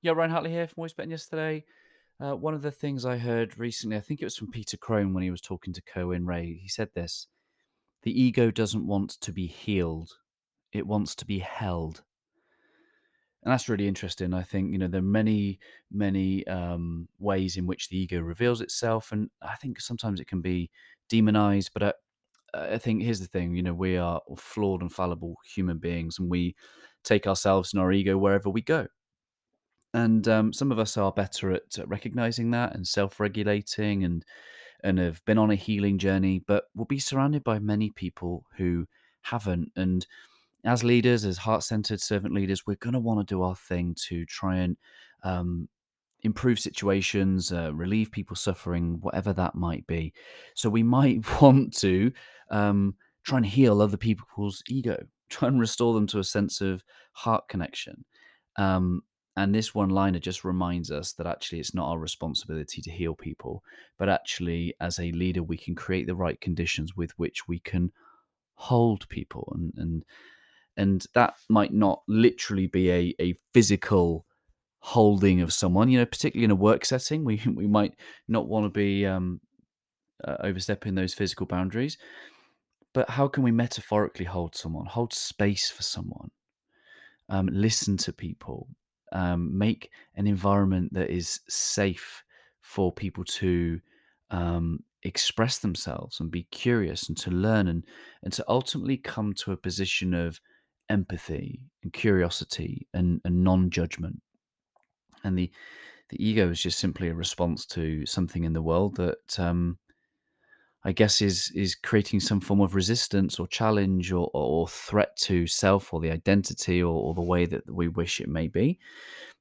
Yeah, Ryan Hartley here from Voice Betting yesterday. Uh, one of the things I heard recently, I think it was from Peter Crone when he was talking to Cohen Ray, he said this The ego doesn't want to be healed, it wants to be held. And that's really interesting. I think, you know, there are many, many um, ways in which the ego reveals itself. And I think sometimes it can be demonized. But I, I think here's the thing you know, we are flawed and fallible human beings, and we take ourselves and our ego wherever we go and um, some of us are better at, at recognizing that and self-regulating and and have been on a healing journey but we'll be surrounded by many people who haven't and as leaders as heart-centered servant leaders we're going to want to do our thing to try and um, improve situations uh, relieve people suffering whatever that might be. So we might want to um, try and heal other people's ego try and restore them to a sense of heart connection. Um, and this one liner just reminds us that actually it's not our responsibility to heal people, but actually, as a leader, we can create the right conditions with which we can hold people. And and and that might not literally be a, a physical holding of someone, you know, particularly in a work setting. We we might not want to be um, uh, overstepping those physical boundaries. But how can we metaphorically hold someone, hold space for someone, um, listen to people, um, make an environment that is safe for people to um, express themselves and be curious and to learn and and to ultimately come to a position of empathy and curiosity and, and non-judgment. And the the ego is just simply a response to something in the world that um, I guess is is creating some form of resistance or challenge or, or threat to self or the identity or, or the way that we wish it may be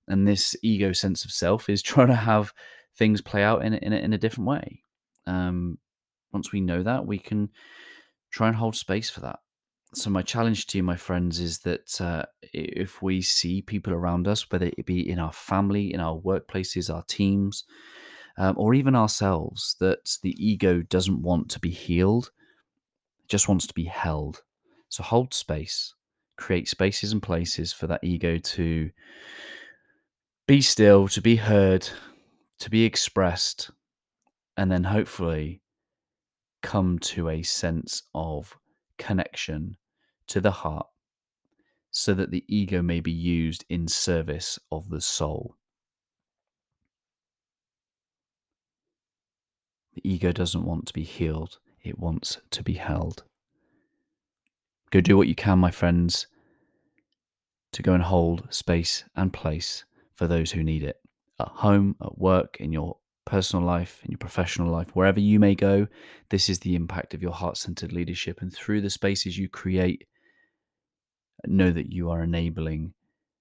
and this ego sense of self is trying to have things play out in a, in a, in a different way. Um, once we know that, we can try and hold space for that. So my challenge to you, my friends, is that uh, if we see people around us, whether it be in our family, in our workplaces, our teams, um, or even ourselves, that the ego doesn't want to be healed, just wants to be held. So hold space, create spaces and places for that ego to be still, to be heard, to be expressed, and then hopefully come to a sense of connection to the heart so that the ego may be used in service of the soul. The ego doesn't want to be healed, it wants to be held. Go do what you can, my friends, to go and hold space and place for those who need it at home, at work, in your personal life, in your professional life, wherever you may go. This is the impact of your heart centered leadership. And through the spaces you create, know that you are enabling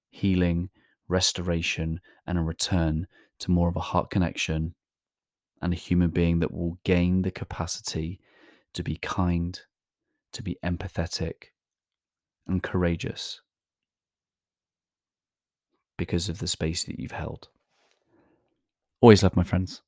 healing, restoration, and a return to more of a heart connection and a human being that will gain the capacity to be kind, to be empathetic, and courageous because of the space that you've held. Always love my friends.